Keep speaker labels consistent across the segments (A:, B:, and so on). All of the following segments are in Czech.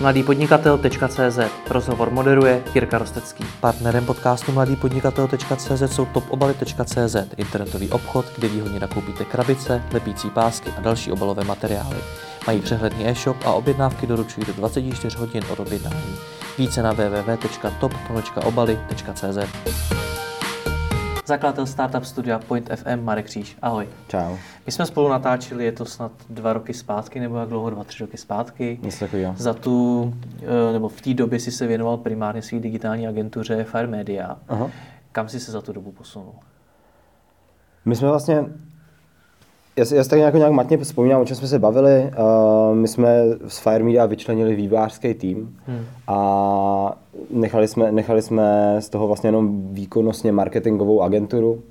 A: mladýpodnikatel.cz Rozhovor moderuje Jirka Rostecký. Partnerem podcastu mladýpodnikatel.cz jsou topobaly.cz internetový obchod, kde výhodně nakoupíte krabice, lepící pásky a další obalové materiály. Mají přehledný e-shop a objednávky doručují do 24 hodin od objednání. Více na www.top.obaly.cz Zakladatel startup studia Point FM Marek Kříž. Ahoj.
B: Čau.
A: My jsme spolu natáčeli, je to snad dva roky zpátky, nebo jak dlouho, dva, tři roky zpátky.
B: Něco takového.
A: Za tu, eh, nebo v té době si se věnoval primárně své digitální agentuře Fire Media.
B: Aha.
A: Kam jsi se za tu dobu posunul?
B: My jsme vlastně, já já si tak nějak, nějak matně vzpomínám, o čem jsme se bavili. Uh, my jsme z Fire Media vyčlenili vývářský tým hmm. a nechali jsme, nechali jsme z toho vlastně jenom výkonnostně marketingovou agenturu.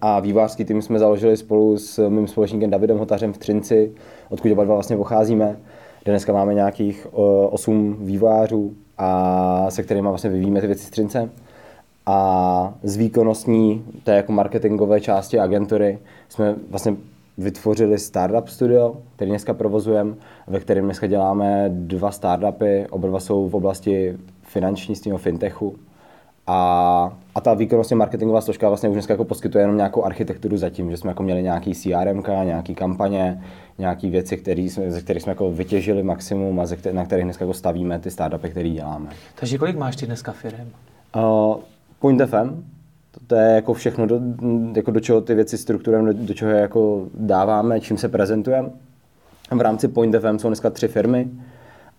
B: A vývářský tým jsme založili spolu s mým společníkem Davidem Hotařem v Třinci, odkud oba dva vlastně pocházíme. Dneska máme nějakých uh, 8 vývářů, a se kterými vlastně vyvíjíme ty věci z Třince a z výkonnostní, té jako marketingové části agentury jsme vlastně vytvořili startup studio, který dneska provozujeme, ve kterém dneska děláme dva startupy, oba dva jsou v oblasti finančnictví, fintechu. A, a ta výkonnostně marketingová složka vlastně už dneska jako poskytuje jenom nějakou architekturu zatím, že jsme jako měli nějaký CRM, nějaký kampaně, nějaké věci, který jsme, ze kterých jsme jako vytěžili maximum a ze, na kterých dneska jako stavíme ty startupy, které děláme.
A: Takže kolik máš ty dneska firm?
B: Uh, Point FM, to je jako všechno, do, jako do čeho ty věci strukturujeme, do, do čeho je jako dáváme, čím se prezentujeme. V rámci Point FM jsou dneska tři firmy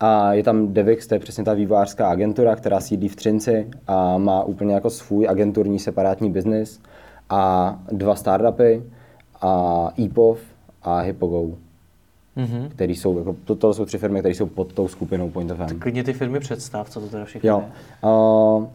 B: a je tam Devix, to je přesně ta vývojářská agentura, která sídlí v Třinci a má úplně jako svůj agenturní separátní biznis a dva startupy a EPOV a Hypogo. Mm-hmm. Který jsou, jako, to, to jsou tři firmy, které jsou pod tou skupinou Point FM.
A: Tak klidně ty firmy představ, co to teda všechno
B: jo. je. Uh,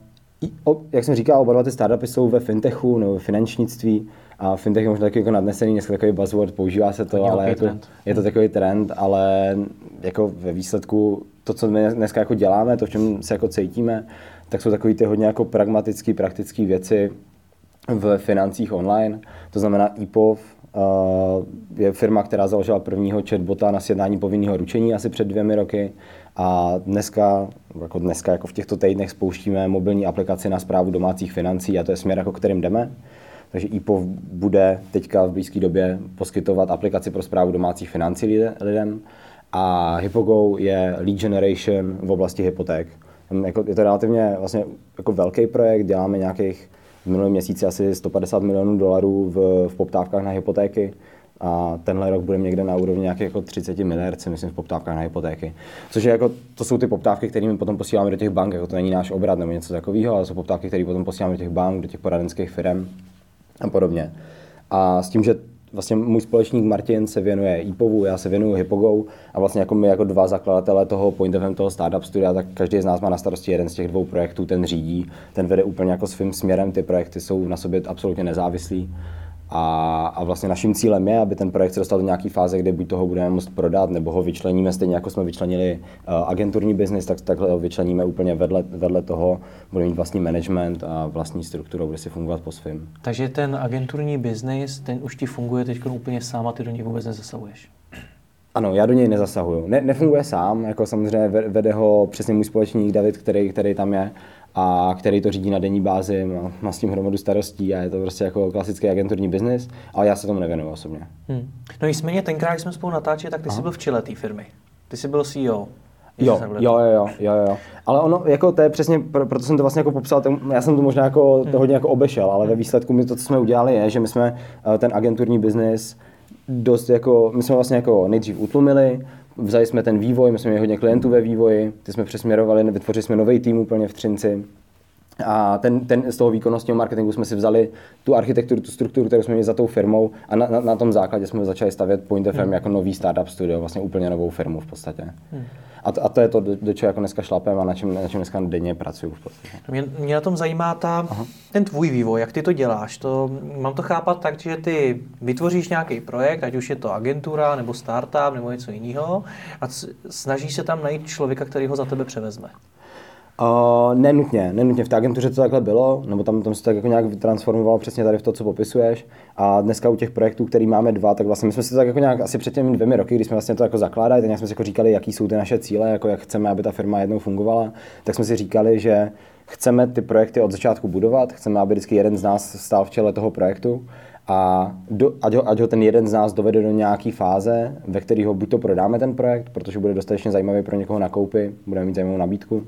B: jak jsem říkal, oba dva ty startupy jsou ve fintechu nebo ve finančnictví a fintech je možná taky jako nadnesený, dneska takový buzzword, používá se to, to ale jako, je to takový trend, ale jako ve výsledku to, co my dneska jako děláme, to, v čem se jako cítíme, tak jsou takové ty hodně jako pragmatické, praktické věci v financích online. To znamená EPOV, uh, je firma, která založila prvního chatbota na sjednání povinného ručení asi před dvěmi roky. A dneska, jako dneska jako v těchto týdnech spouštíme mobilní aplikaci na zprávu domácích financí a to je směr, jako kterým jdeme. Takže IPO bude teďka v blízké době poskytovat aplikaci pro zprávu domácích financí lidem. A Hypogo je lead generation v oblasti hypoték. Jako, je to relativně vlastně jako velký projekt, děláme nějakých v minulém měsíci asi 150 milionů dolarů v, v poptávkách na hypotéky a tenhle rok budeme někde na úrovni nějakých jako 30 miliard, si myslím, v poptávkách na hypotéky. Což je jako, to jsou ty poptávky, které my potom posíláme do těch bank, jako to není náš obrat nebo něco takového, ale jsou poptávky, které potom posíláme do těch bank, do těch poradenských firm a podobně. A s tím, že vlastně můj společník Martin se věnuje IPOVu, já se věnuju Hypogou a vlastně jako my jako dva zakladatelé toho Point FM, toho startup studia, tak každý z nás má na starosti jeden z těch dvou projektů, ten řídí, ten vede úplně jako svým směrem, ty projekty jsou na sobě absolutně nezávislí a, a vlastně naším cílem je, aby ten projekt se dostal do nějaké fáze, kde buď toho budeme moct prodat, nebo ho vyčleníme stejně jako jsme vyčlenili uh, agenturní biznis, tak takhle ho vyčleníme úplně vedle, vedle toho, budeme mít vlastní management a vlastní strukturu, bude si fungovat po svým.
A: Takže ten agenturní biznis, ten už ti funguje teď úplně sám a ty do něj vůbec nezasahuješ?
B: Ano, já do něj nezasahuju. Ne, nefunguje sám, jako samozřejmě vede ho přesně můj společník David, který, který tam je, a který to řídí na denní bázi, má, má s tím hromadu starostí a je to prostě jako klasický agenturní biznis, ale já se tomu nevěnuju osobně. Hmm.
A: No nicméně tenkrát, když jsme spolu natáčeli, tak ty Aha. jsi byl v čele té firmy. Ty jsi byl CEO.
B: Jo, jo, jo, jo, jo, Ale ono, jako to je přesně, proto jsem to vlastně jako popsal, já jsem to možná jako, hmm. to hodně jako obešel, ale ve výsledku my to, co jsme udělali, je, že my jsme eh, ten agenturní biznis dost jako, my jsme vlastně jako nejdřív utlumili, Vzali jsme ten vývoj, my jsme měli hodně klientů ve vývoji, ty jsme přesměrovali, vytvořili jsme nový tým úplně v Třinci. A ten, ten, z toho výkonnostního marketingu jsme si vzali tu architekturu, tu strukturu, kterou jsme měli za tou firmou a na, na, na tom základě jsme začali stavět Point FM hmm. jako nový startup studio, vlastně úplně novou firmu v podstatě. Hmm. A, a to je to, do, do čeho jako dneska šlapem a na čem, na čem dneska denně pracuju v podstatě.
A: Mě, mě na tom zajímá ta, ten tvůj vývoj, jak ty to děláš. To, mám to chápat tak, že ty vytvoříš nějaký projekt, ať už je to agentura, nebo startup, nebo něco jiného, a snažíš se tam najít člověka, který ho za tebe převezme.
B: Uh, nenutně, nenutně. V té agentuře to takhle bylo, nebo tam, tam se to tak jako nějak transformovalo přesně tady v to, co popisuješ. A dneska u těch projektů, který máme dva, tak vlastně my jsme si to tak jako nějak asi před těmi dvěmi roky, když jsme vlastně to jako zakládali, tak nějak jsme si jako říkali, jaký jsou ty naše cíle, jako jak chceme, aby ta firma jednou fungovala, tak jsme si říkali, že chceme ty projekty od začátku budovat, chceme, aby vždycky jeden z nás stál v čele toho projektu a do, ať, ho, ať ho ten jeden z nás dovede do nějaké fáze, ve které ho buď to prodáme ten projekt, protože bude dostatečně zajímavý pro někoho na koupi, budeme mít zajímavou nabídku,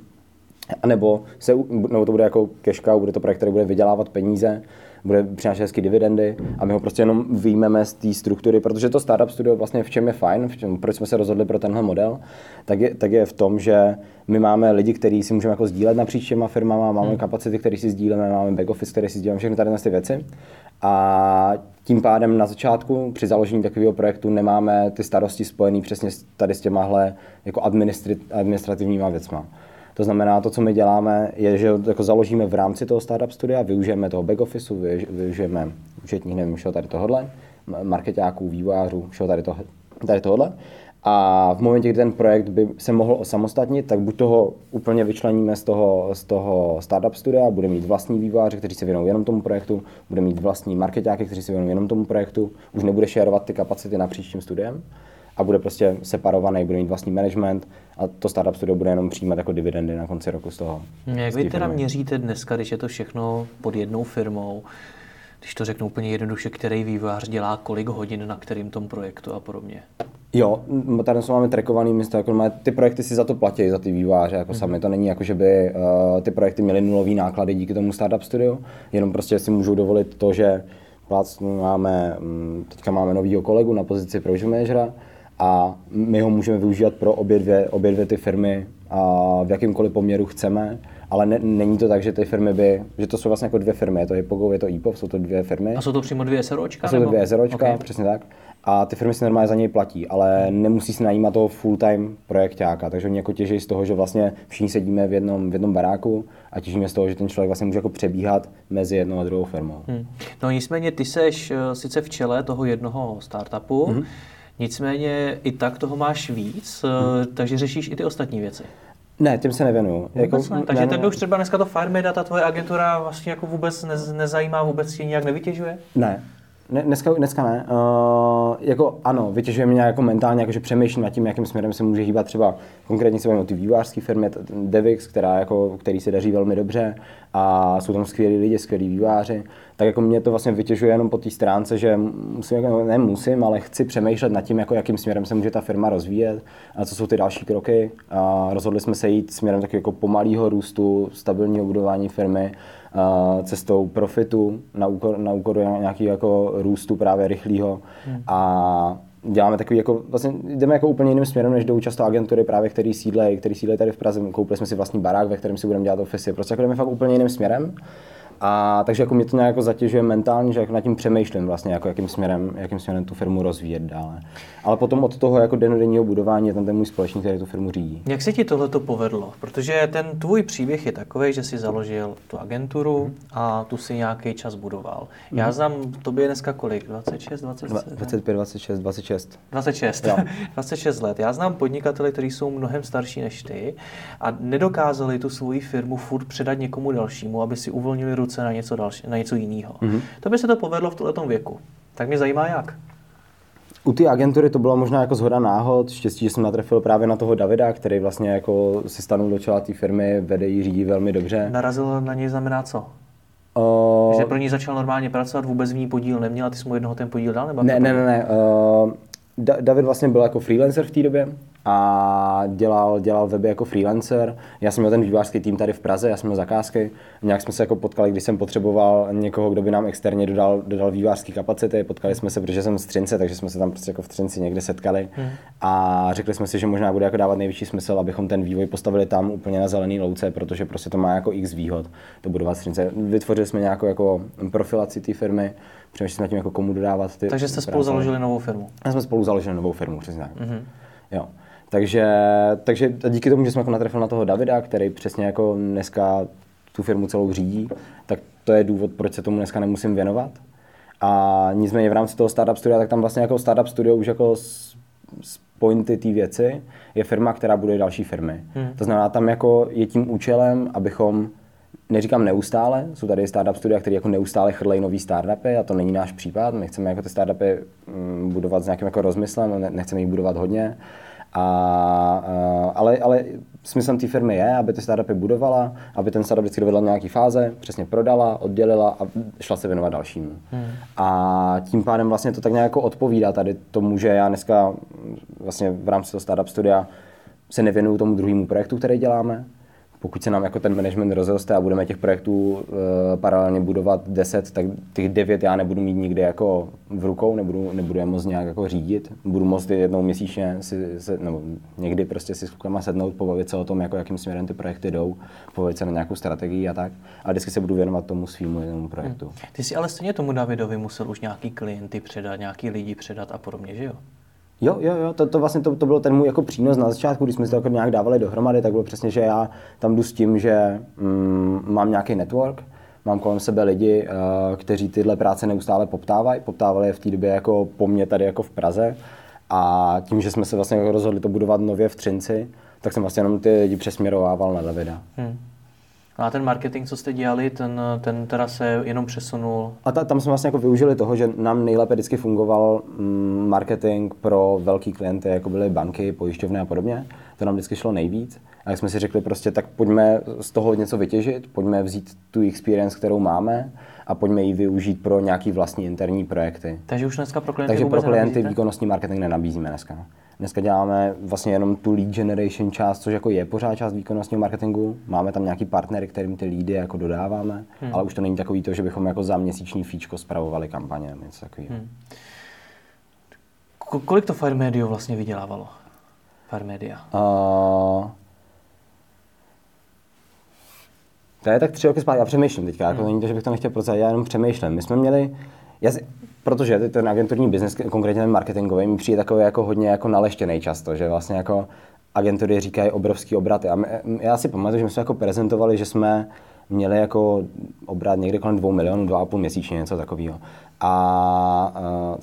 B: a nebo, se, nebo to bude jako keška, bude to projekt, který bude vydělávat peníze, bude přinášet hezky dividendy a my ho prostě jenom výjmeme z té struktury, protože to startup studio vlastně v čem je fajn, v čem, proč jsme se rozhodli pro tenhle model, tak je, tak je v tom, že my máme lidi, kteří si můžeme jako sdílet napříč těma firmama, máme hmm. kapacity, které si sdílíme, máme back office, které si sdílíme, všechny tady ty věci. A tím pádem na začátku při založení takového projektu nemáme ty starosti spojené přesně tady s těmahle jako administrativníma věcma. To znamená, to, co my děláme, je, že jako založíme v rámci toho startup studia, využijeme toho back officeu, využijeme účetních, nevím, všeho tady tohohle, marketáků, vývojářů, všeho tady, toho, tady tohohle. A v momentě, kdy ten projekt by se mohl osamostatnit, tak buď toho úplně vyčleníme z toho, z toho startup studia, bude mít vlastní vývojáře, kteří se věnují jenom tomu projektu, bude mít vlastní marketáky, kteří se věnují jenom tomu projektu, už nebude šerovat ty kapacity napříč tím studiem a bude prostě separovaný, bude mít vlastní management a to startup studio bude jenom přijímat jako dividendy na konci roku z toho.
A: Jak vy teda firmy. měříte dneska, když je to všechno pod jednou firmou, když to řeknu úplně jednoduše, který vývojář dělá kolik hodin na kterým tom projektu a podobně?
B: Jo, tady jsme máme trackovaný místo, jako máme, ty projekty si za to platí, za ty vývojáře jako mm-hmm. sami. To není jako, že by uh, ty projekty měly nulový náklady díky tomu startup studio, jenom prostě si můžou dovolit to, že máme, mm, teďka máme novýho kolegu na pozici project managera, a my ho můžeme využívat pro obě dvě, obě dvě ty firmy a v jakýmkoliv poměru chceme, ale ne, není to tak, že ty firmy by, že to jsou vlastně jako dvě firmy, je to Hypogo, je to IPOV, jsou to dvě firmy.
A: A jsou to přímo dvě SROčka?
B: A jsou to dvě SROčka, okay. přesně tak. A ty firmy si normálně za něj platí, ale nemusí si najímat toho full-time projektáka, takže oni jako těží z toho, že vlastně všichni sedíme v jednom, v jednom baráku a těžíme z toho, že ten člověk vlastně může jako přebíhat mezi jednou a druhou firmou. Hmm.
A: No nicméně ty seš uh, sice v čele toho jednoho startupu, hmm Nicméně i tak toho máš víc, hmm. takže řešíš i ty ostatní věci.
B: Ne, tím se nevěnuju.
A: Jako, ne. Takže ne, tebe už třeba dneska to FireMeda, ta tvoje agentura vlastně jako vůbec ne, nezajímá, vůbec tě nějak nevytěžuje?
B: Ne, ne, dneska, dneska ne. Uh, jako ano, vytěžuje mě jako mentálně, jakože přemýšlím nad tím, jakým směrem se může hýbat třeba konkrétně se o ty vývářské firmy, Devix, která jako, který se daří velmi dobře a jsou tam skvělí lidi, skvělí výváři, tak jako mě to vlastně vytěžuje jenom po té stránce, že musím, jako, ne musím, ale chci přemýšlet nad tím, jako jakým směrem se může ta firma rozvíjet a co jsou ty další kroky. A rozhodli jsme se jít směrem takového jako pomalého růstu, stabilního budování firmy, cestou profitu na úkor, na úkor nějakého jako růstu právě rychlého. Hmm. A děláme takový jako, vlastně jdeme jako úplně jiným směrem, než jdou často agentury právě, který sídle, který sídle tady v Praze. Koupili jsme si vlastní barák, ve kterém si budeme dělat ofisy. Prostě jako jdeme fakt úplně jiným směrem. A takže jako mě to nějak jako zatěžuje mentálně, že jako nad tím přemýšlím vlastně, jako jakým směrem, jakým směrem tu firmu rozvíjet dále. Ale potom od toho jako denodenního budování je tam ten můj společník, který tu firmu řídí.
A: Jak se ti tohle to povedlo? Protože ten tvůj příběh je takový, že jsi založil tu agenturu mm. a tu si nějaký čas budoval. Mm. Já znám tobě dneska kolik? 26, 27?
B: 25, 26, 26.
A: 26. 26 let. Já znám podnikatele, kteří jsou mnohem starší než ty a nedokázali tu svoji firmu furt předat někomu dalšímu, aby si uvolnili ruce na něco, další, na něco jiného. Mm-hmm. To by se to povedlo v tomto věku. Tak mě zajímá jak.
B: U té agentury to byla možná jako zhoda náhod, štěstí, že jsem natrefil právě na toho Davida, který vlastně jako si stanul do čela té firmy, vede ji, řídí velmi dobře.
A: Narazil na něj znamená co? Uh, že pro ní začal normálně pracovat, vůbec v ní podíl neměl, ty jsi mu jednoho ten podíl dal? Nebo
B: ne, ne, ne, ne. Uh, David vlastně byl jako freelancer v té době a dělal, dělal weby jako freelancer. Já jsem měl ten vývářský tým tady v Praze, já jsem měl zakázky. Nějak jsme se jako potkali, když jsem potřeboval někoho, kdo by nám externě dodal, dodal vývářské kapacity. Potkali jsme se, protože jsem z Třince, takže jsme se tam prostě jako v Třinci někde setkali. Hmm. A řekli jsme si, že možná bude jako dávat největší smysl, abychom ten vývoj postavili tam úplně na zelený louce, protože prostě to má jako x výhod, to budovat Třince. Vytvořili jsme nějakou jako profilaci té firmy, přemýšleli jsme tím, jako komu dodávat ty.
A: Takže jste spolu založili novou firmu.
B: Já jsme spolu založili novou firmu, přesně tak. Mm-hmm. Jo. Takže, takže díky tomu, že jsme jako natrefili na toho Davida, který přesně jako dneska tu firmu celou řídí, tak to je důvod, proč se tomu dneska nemusím věnovat. A nicméně v rámci toho startup studia, tak tam vlastně jako startup studio už jako pointy té věci, je firma, která bude další firmy. Hmm. To znamená, tam jako je tím účelem, abychom neříkám neustále, jsou tady startup studia, které jako neustále chrlejí nový startupy a to není náš případ. My chceme jako ty startupy mm, budovat s nějakým jako rozmyslem, nechceme jich budovat hodně. A, a, ale, ale smyslem té firmy je, aby ty startupy budovala, aby ten startup vždycky dovedla nějaký fáze, přesně prodala, oddělila a šla se věnovat dalšímu. Hmm. A tím pádem vlastně to tak nějak jako odpovídá tady tomu, že já dneska vlastně v rámci toho startup studia se nevěnuju tomu druhému projektu, který děláme, pokud se nám jako ten management rozroste a budeme těch projektů uh, paralelně budovat 10, tak těch 9 já nebudu mít nikdy jako v rukou, nebudu, nebudu je moc nějak jako řídit. Budu moct jednou měsíčně si, se, nebo někdy prostě si s klukama sednout, pobavit se o tom, jako jakým směrem ty projekty jdou, pobavit se na nějakou strategii a tak. A vždycky se budu věnovat tomu svýmu jednomu projektu. Hmm.
A: Ty si ale stejně tomu Davidovi musel už nějaký klienty předat, nějaký lidi předat a podobně, že jo?
B: Jo, jo, jo, to, to vlastně to, to byl ten můj jako přínos na začátku, když jsme to jako nějak dávali dohromady, tak bylo přesně, že já tam jdu s tím, že mm, mám nějaký network, mám kolem sebe lidi, uh, kteří tyhle práce neustále poptávají, poptávali je v té době jako po mně tady jako v Praze a tím, že jsme se vlastně rozhodli to budovat nově v Třinci, tak jsem vlastně jenom ty lidi přesměrovával na Davida. Hmm.
A: No a ten marketing, co jste dělali, ten, ten teda se jenom přesunul?
B: A ta, tam jsme vlastně jako využili toho, že nám nejlépe vždycky fungoval mm, marketing pro velký klienty, jako byly banky, pojišťovny a podobně. To nám vždycky šlo nejvíc. A jak jsme si řekli prostě, tak pojďme z toho něco vytěžit, pojďme vzít tu experience, kterou máme a pojďme ji využít pro nějaký vlastní interní projekty.
A: Takže už dneska pro klienty
B: Takže pro klienty výkonnostní marketing nenabízíme dneska. Dneska děláme vlastně jenom tu lead generation část, což jako je pořád část výkonnostního marketingu. Máme tam nějaký partnery, kterým ty lídy jako dodáváme, hmm. ale už to není takový to, že bychom jako za měsíční fíčko spravovali kampaně nebo něco takového. Hmm.
A: Kolik to Fire Media vlastně vydělávalo? Fire Media.
B: Uh, to je tak tři roky zpátky. Já přemýšlím teďka, jako hmm. není to, že bych to nechtěl procesovat, já jenom přemýšlím. My jsme měli, já si, protože ten agenturní biznes, konkrétně ten marketingový, mi přijde takový jako hodně jako naleštěný často, že vlastně jako agentury říkají obrovský obraty. A my, já si pamatuju, že jsme se jako prezentovali, že jsme měli jako obrat někde kolem 2 milionů, 2,5 měsíčně, něco takového. A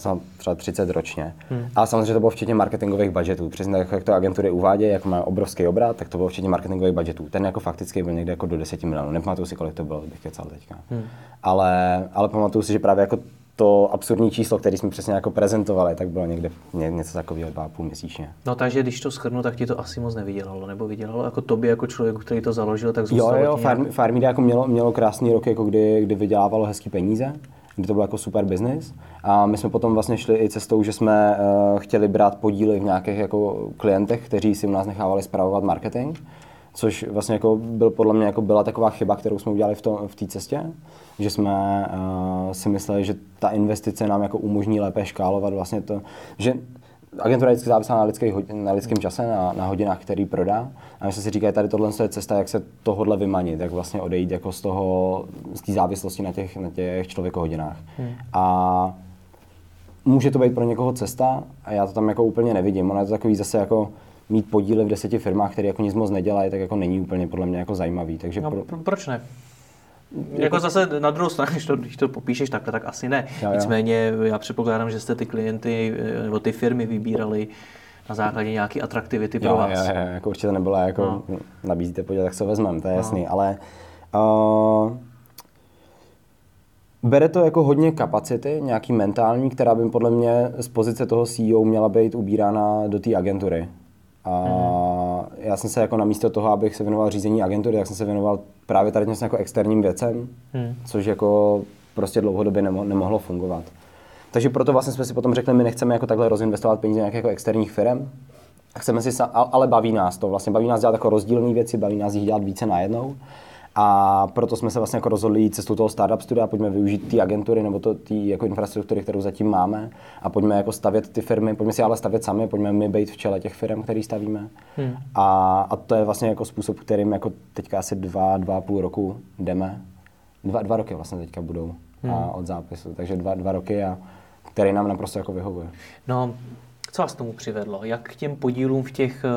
B: uh, třeba 30 ročně. Hmm. A samozřejmě to bylo včetně marketingových budgetů. Přesně tak, jak to agentury uvádějí, jako má obrovský obrat, tak to bylo včetně marketingových budgetů. Ten jako fakticky byl někde jako do 10 milionů. Nepamatuju si, kolik to bylo, bych kecal teďka. Hmm. Ale, ale pamatuju si, že právě jako to absurdní číslo, které jsme přesně jako prezentovali, tak bylo někde něco takového dva půl měsíčně.
A: No takže když to schrnu, tak ti to asi moc nevydělalo, nebo vydělalo jako tobě jako člověku, který to založil, tak
B: zůstalo Jo, jo, Farm, Farm jako mělo, mělo krásný rok, jako kdy, kdy vydělávalo hezký peníze, kdy to byl jako super business. A my jsme potom vlastně šli i cestou, že jsme uh, chtěli brát podíly v nějakých jako klientech, kteří si u nás nechávali zpravovat marketing což vlastně jako byl podle mě jako byla taková chyba, kterou jsme udělali v, v té cestě, že jsme uh, si mysleli, že ta investice nám jako umožní lépe škálovat vlastně to, že agentura je vždycky závislá na, lidský, na lidském čase, na, na hodinách, který prodá. A my se si říkají, tady tohle je cesta, jak se tohodle vymanit, jak vlastně odejít jako z toho, z té závislosti na těch, na těch člověkohodinách. Hmm. A může to být pro někoho cesta a já to tam jako úplně nevidím. Ono je to takový zase jako, mít podíly v deseti firmách, které jako nic moc nedělají, tak jako není úplně podle mě jako zajímavý. Takže
A: no, pro... proč ne? Jako zase na druhou stranu, když to, když to popíšeš takhle, tak asi ne. Jo, jo. Nicméně já předpokládám, že jste ty klienty eh, nebo ty firmy vybírali na základě nějaké atraktivity pro jo, vás.
B: Jo, jo, jako určitě to nebylo jako no. nabízíte podíl, tak se vezmeme, to je no. jasný, ale uh, bere to jako hodně kapacity, nějaký mentální, která by podle mě z pozice toho CEO měla být ubírána do té agentury. A mm. já jsem se jako namísto toho, abych se věnoval řízení agentury, tak jsem se věnoval právě tady jako externím věcem, mm. což jako prostě dlouhodobě nemo, nemohlo fungovat. Takže proto vlastně jsme si potom řekli, my nechceme jako takhle rozinvestovat peníze nějakých jako externích firm, chceme si, ale baví nás to, vlastně baví nás dělat jako rozdílné věci, baví nás jich dělat více najednou. A proto jsme se vlastně jako rozhodli jít cestou toho startup studia, pojďme využít ty agentury nebo ty jako infrastruktury, kterou zatím máme a pojďme jako stavět ty firmy, pojďme si ale stavět sami, pojďme my být v čele těch firm, který stavíme. Hmm. A, a, to je vlastně jako způsob, kterým jako teďka asi dva, dva a půl roku jdeme. Dva, dva roky vlastně teďka budou hmm. a od zápisu, takže dva, dva roky a který nám naprosto jako vyhovuje.
A: No, Co vás tomu přivedlo? Jak k těm podílům v těch, eh,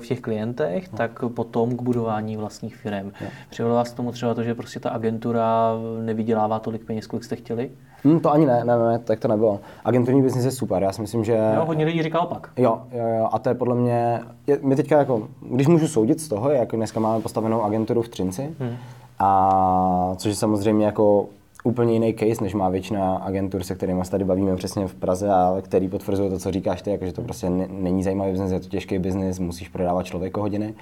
A: v těch klientech, no. tak potom k budování vlastních firm? Přivedlo vás k tomu třeba to, že prostě ta agentura nevydělává tolik peněz, kolik jste chtěli?
B: Hmm, to ani ne, ne, ne, tak to nebylo. Agenturní biznis je super, já si myslím, že...
A: Jo, hodně lidí říká opak.
B: Jo, jo, jo, a to je podle mě, je, my teďka jako, když můžu soudit z toho, jak dneska máme postavenou agenturu v Třinci, hmm. a což je samozřejmě jako úplně jiný case, než má většina agentur, se kterými se tady bavíme přesně v Praze a který potvrzují to, co říkáš ty, jako, že to prostě není zajímavý biznis, je to těžký biznis, musíš prodávat člověko hodiny.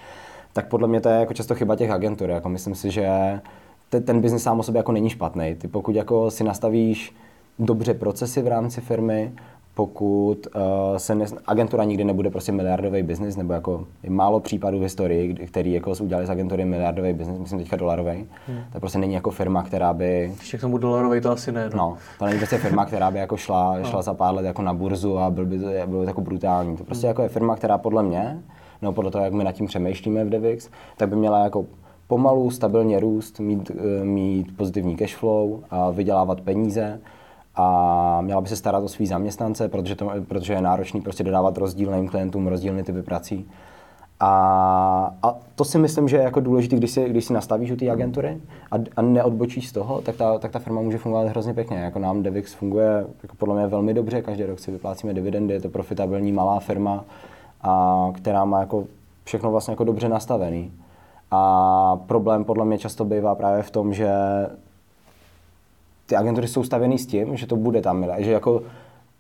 B: Tak podle mě to je jako často chyba těch agentur. Jako myslím si, že ten, ten biznis sám o sobě jako není špatný. Ty pokud jako si nastavíš dobře procesy v rámci firmy, pokud uh, se ne, agentura nikdy nebude prostě miliardový biznis, nebo jako je málo případů v historii, který jako udělali z agentury miliardový biznis, myslím teďka dolarový, hmm. to prostě není jako firma, která by...
A: Ještě k tomu dolarový to asi ne.
B: No. no, to není prostě firma, která by jako šla, no. šla za pár let jako na burzu a byl by, byl by jako brutální. To prostě hmm. jako je firma, která podle mě, no podle toho, jak my nad tím přemýšlíme v Devix, tak by měla jako pomalu, stabilně růst, mít, eh, mít pozitivní cash flow a vydělávat peníze a měla by se starat o svý zaměstnance, protože, to, protože je náročný prostě dodávat rozdílným klientům rozdílné typy prací. A, a to si myslím, že je jako důležité, když si, když si nastavíš u té agentury a, a neodbočíš z toho, tak ta, tak ta firma může fungovat hrozně pěkně. Jako nám Devix funguje jako podle mě velmi dobře, každý rok si vyplácíme dividendy, je to profitabilní malá firma, a, která má jako všechno vlastně jako dobře nastavený. A problém podle mě často bývá právě v tom, že ty agentury jsou stavěny s tím, že to bude tam že jako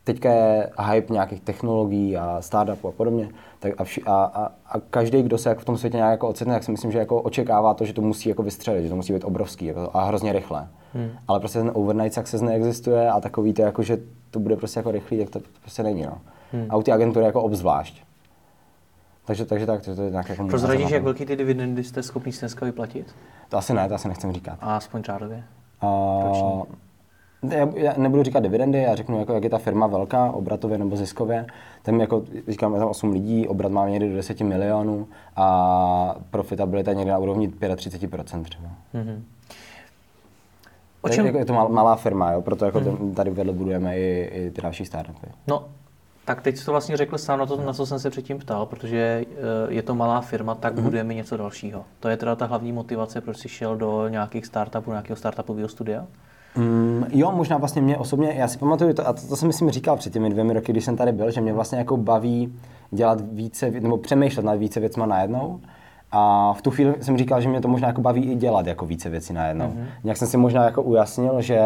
B: teďka je hype nějakých technologií a startupů a podobně, tak a, vši, a, a, a každý, kdo se jako v tom světě nějak jako ocitne, tak si myslím, že jako očekává to, že to musí jako vystřelit, že to musí být obrovský jako, a hrozně rychle. Hmm. Ale prostě ten overnight success neexistuje a takový to, jako, že to bude prostě jako rychlý, tak to prostě není. No. Hmm. A u ty agentury jako obzvlášť. Takže, takže tak, to, to je nějak jako
A: Prozradíš, jak velký ty dividendy jste schopni si dneska vyplatit?
B: To asi ne, to asi nechcem říkat.
A: A aspoň řádově?
B: Uh, já, já nebudu říkat dividendy, já řeknu, jako, jak je ta firma velká, obratově nebo ziskově. Tam jako, říkám, tam 8 lidí, obrat má někdy do 10 milionů a profitabilita někde na úrovni 35% třeba. Mm-hmm. O čem? Je, je to malá firma, jo? proto jako mm-hmm. tady vedle budujeme i, i ty další startupy.
A: No, tak teď jsi to vlastně řekl sám na to, na co jsem se předtím ptal, protože eh, je to malá firma, tak mm-hmm. budujeme něco dalšího. To je teda ta hlavní motivace, proč jsi šel do nějakých startupů, nějakého startupového studia?
B: Mm, jo, možná vlastně mě osobně, já si pamatuju, to, a to, to jsem myslím říkal před těmi dvěmi roky, když jsem tady byl, že mě vlastně jako baví dělat více, nebo přemýšlet nad více věcma najednou. A v tu chvíli jsem říkal, že mě to možná jako baví i dělat jako více věcí najednou. Mm-hmm. Nějak jsem si možná jako ujasnil, že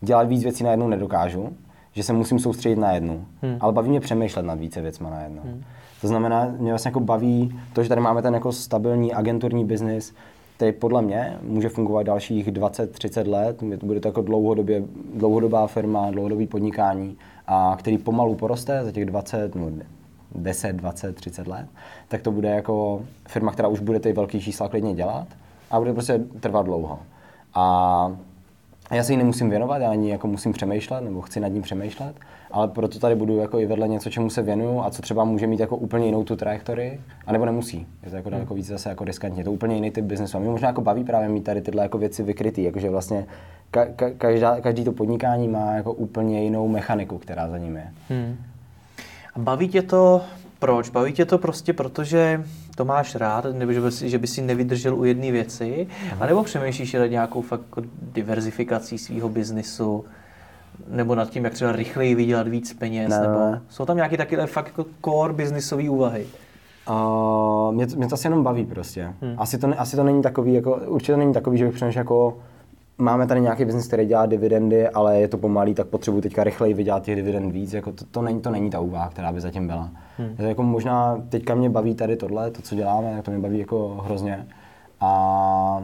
B: dělat víc věcí najednou nedokážu, že se musím soustředit na jednu. Hmm. Ale baví mě přemýšlet nad více věcmi na jednu. Hmm. To znamená, mě vlastně jako baví to, že tady máme ten jako stabilní agenturní biznis, který podle mě může fungovat dalších 20-30 let. Bude to jako dlouhodobě, dlouhodobá firma, dlouhodobý podnikání, a který pomalu poroste za těch 20, no 10, 20, 30 let, tak to bude jako firma, která už bude ty velký čísla klidně dělat a bude prostě trvat dlouho. A já se jí nemusím věnovat, já ani jako musím přemýšlet, nebo chci nad ním přemýšlet, ale proto tady budu jako i vedle něco, čemu se věnuju a co třeba může mít jako úplně jinou tu trajektorii, anebo nemusí. Je to jako daleko víc zase jako riskantně. To je úplně jiný typ biznesu. A mě možná jako baví právě mít tady tyhle jako věci vykrytý, jakože vlastně ka- ka- každá, každý to podnikání má jako úplně jinou mechaniku, která za ním je. Hmm.
A: A baví tě to proč? Baví tě to prostě proto, že to máš rád, nebo že by si, že by si nevydržel u jedné věci, Aha. anebo přemýšlíš nad nějakou fakt jako diverzifikací svého biznisu, nebo nad tím, jak třeba rychleji vydělat víc peněz, ne, nebo ne. jsou tam nějaké takové fakt jako core biznisové úvahy?
B: Uh, mě, to, mě to asi jenom baví prostě. Hmm. Asi, to, asi to není takový, jako, určitě to není takový, že bych přemýšlel jako máme tady nějaký biznis, který dělá dividendy, ale je to pomalý, tak potřebuji teďka rychleji vydělat těch dividend víc. Jako to, to, není, to není ta úvaha, která by zatím byla. Hmm. Je to jako možná teďka mě baví tady tohle, to, co děláme, tak to mě baví jako hrozně. A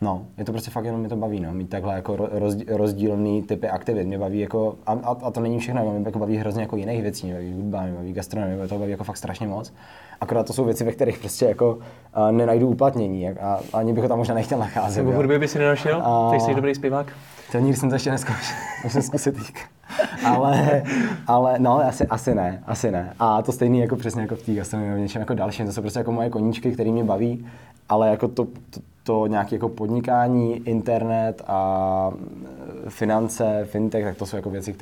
B: No, je to prostě fakt jenom mě to baví, no, mít takhle jako rozdílný typy aktivit. Mě baví jako, a, a, a to není všechno, mě jako baví hrozně jako jiných věcí, mě baví hudba, mě baví gastronomie, mě to baví jako fakt strašně moc. Akorát to jsou věci, ve kterých prostě jako uh, nenajdu uplatnění a, a ani bych ho tam možná nechtěl nacházet.
A: Nebo hudby by si nenašel? A... Ty jsi dobrý zpěvák?
B: To nikdy jsem to ještě neskoušel, musím zkusit ale, ale no, asi, asi ne, asi ne. A to stejný jako přesně jako v té gastronomii, v něčem jako dalším, to jsou prostě jako moje koníčky, které mě baví, ale jako to, to to nějaké jako podnikání, internet a e, finance, fintech, tak to jsou jako věci,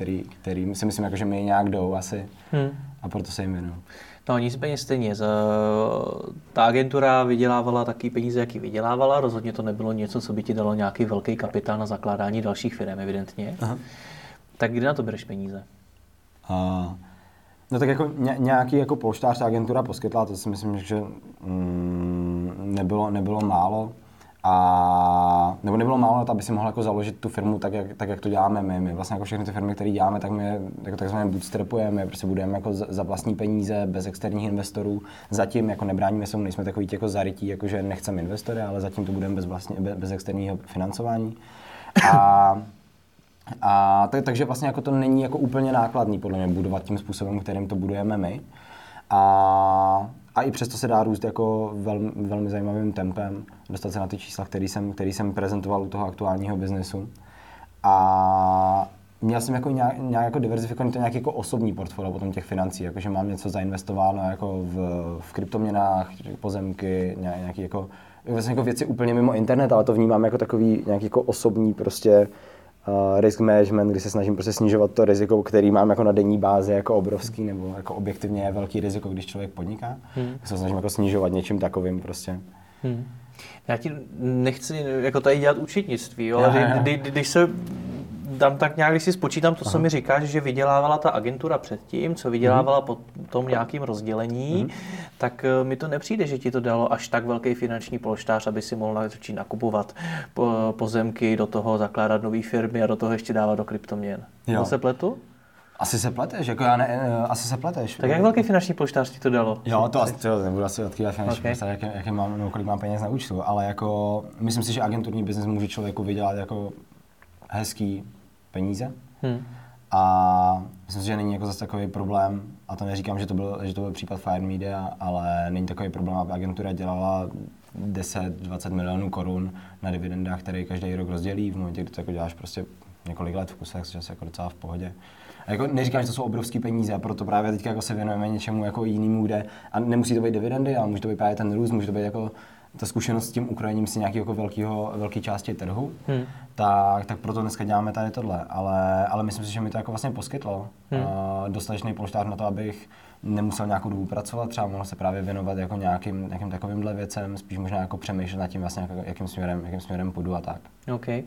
B: které si myslím, jako, že mi nějak jdou asi hmm. a proto se jim věnuju.
A: No nicméně stejně, ta agentura vydělávala taky peníze, jaký vydělávala, rozhodně to nebylo něco, co by ti dalo nějaký velký kapitál na zakládání dalších firm, evidentně. Aha. Tak kde na to bereš peníze?
B: A, no tak jako ně, nějaký jako polštář agentura poskytla, to si myslím, že mm, nebylo, nebylo málo. A, nebo nebylo málo na to, aby si mohl jako založit tu firmu tak, jak, tak, jak to děláme my. My vlastně jako všechny ty firmy, které děláme, tak my jako takzvaně bootstrapujeme, prostě budeme jako za, vlastní peníze, bez externích investorů. Zatím jako nebráníme se, nejsme takový jako zarytí, jako že nechceme investory, ale zatím to budeme bez, bez, bez externího financování. A, a tak, takže vlastně jako to není jako úplně nákladný podle mě budovat tím způsobem, kterým to budujeme my. A, a i přesto se dá růst jako velmi, velmi zajímavým tempem, dostat se na ty čísla, který jsem, který jsem prezentoval u toho aktuálního biznesu. A měl jsem jako nějak, nějak jako diverzifikovaný to nějaký jako osobní portfolio potom těch financí, jakože mám něco zainvestováno jako v, v kryptoměnách, pozemky, nějaký jako, vlastně jako věci úplně mimo internet, ale to vnímám jako takový nějaký jako osobní prostě risk management, kdy se snažím prostě snižovat to riziko, který mám jako na denní bázi jako obrovský, nebo jako objektivně je velký riziko, když člověk podniká. Hmm. Se snažím jako snižovat něčím takovým prostě. Hmm.
A: Já ti nechci jako tady dělat účetnictví, jo, ale kdy, kdy, když se dám tak nějak, když si spočítám to, Aha. co mi říkáš, že vydělávala ta agentura předtím, co vydělávala po tom nějakým rozdělení, mm. tak eh, mi to nepřijde, že ti to dalo až tak velký finanční polštář, aby si mohl začít nakupovat pozemky, do toho zakládat nové firmy a do toho ještě dávat do kryptoměn. Jo. To se pletu?
B: Asi se pleteš, jako já ne, eh, asi se pleteš.
A: Tak jak velký finanční polštář ti to dalo?
B: Jo, to asi, to nebudu asi odkývat finanční okay. polštář, jaký, jaký mám, no, kolik mám peněz na účtu, ale jako myslím si, že agenturní biznis může člověku vydělat jako hezký peníze. Hmm. A myslím si, že není jako zase takový problém, a to neříkám, že to byl, že to byl případ Fire Media, ale není takový problém, aby agentura dělala 10-20 milionů korun na dividendách, které každý rok rozdělí. V momentě, kdy to jako děláš prostě několik let v kuse, tak jako docela v pohodě. A jako neříkám, že to jsou obrovské peníze a proto právě teď jako se věnujeme něčemu jako jinému, kde a nemusí to být dividendy, ale může to být právě ten růst, může to být jako ta zkušenost s tím ukrojením si nějakého jako velkého, velké části trhu, hmm. tak, tak proto dneska děláme tady tohle. Ale, ale myslím si, že mi to jako vlastně poskytlo hmm. uh, dostatečný polštář na to, abych nemusel nějakou dobu pracovat, třeba mohl se právě věnovat jako nějakým, nějakým takovýmhle věcem, spíš možná jako přemýšlet nad tím vlastně, jako, jakým, směrem, jakým směrem půjdu a tak.
A: Okay.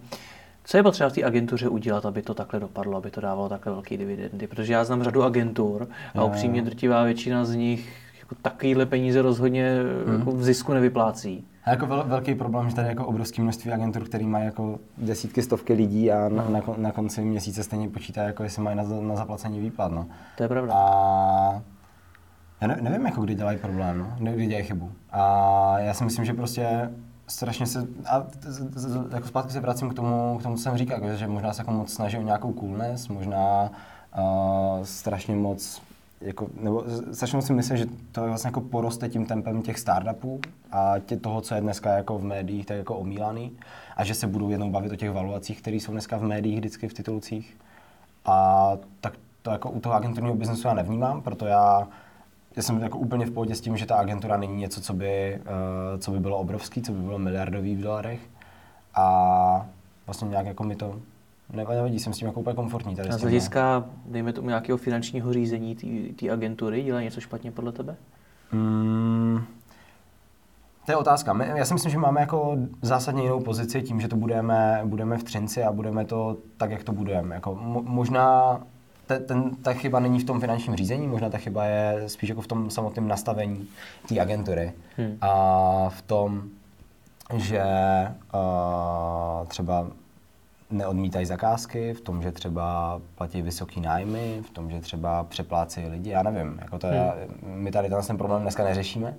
A: Co je potřeba v té agentuře udělat, aby to takhle dopadlo, aby to dávalo takhle velké dividendy? Protože já znám řadu agentur a upřímně drtivá většina z nich jako takovýhle peníze rozhodně hmm. jako v zisku nevyplácí.
B: A jako vel, velký problém, že tady jako obrovské množství agentur, který mají jako desítky, stovky lidí a na, na, na konci měsíce stejně počítá, jako jestli mají na, na zaplacení výplat. No.
A: To je pravda.
B: A já ne, nevím, jako kdy dělají problém, no, kdy dělají chybu. A já si myslím, že prostě strašně se, a jako zpátky se vracím k tomu, k tomu, co jsem říkal, jako, že možná se jako moc snaží o nějakou coolness, možná uh, strašně moc jako, nebo začnu si myslet, že to je vlastně jako poroste tím tempem těch startupů a tě toho, co je dneska jako v médiích, tak jako omílaný a že se budou jednou bavit o těch valuacích, které jsou dneska v médiích vždycky v titulcích. A tak to jako u toho agenturního biznesu já nevnímám, proto já, já jsem jako úplně v pohodě s tím, že ta agentura není něco, co by, uh, co by bylo obrovský, co by bylo miliardový v dolarech. A vlastně nějak jako mi to nevadí, jsem s tím jako úplně komfortní. Tady
A: a z hlediska, dejme tomu, nějakého finančního řízení té agentury, dělá něco špatně podle tebe? Mm,
B: to je otázka. My, já si myslím, že máme jako zásadně jinou pozici tím, že to budeme, budeme v Třinci a budeme to tak, jak to budeme. Jako, mo, možná te, ten, ta chyba není v tom finančním řízení, možná ta chyba je spíš jako v tom samotném nastavení té agentury. Hmm. A v tom, že uh, třeba neodmítají zakázky, v tom, že třeba platí vysoký nájmy, v tom, že třeba přeplácejí lidi, já nevím. Jako to hmm. my tady ten problém dneska neřešíme.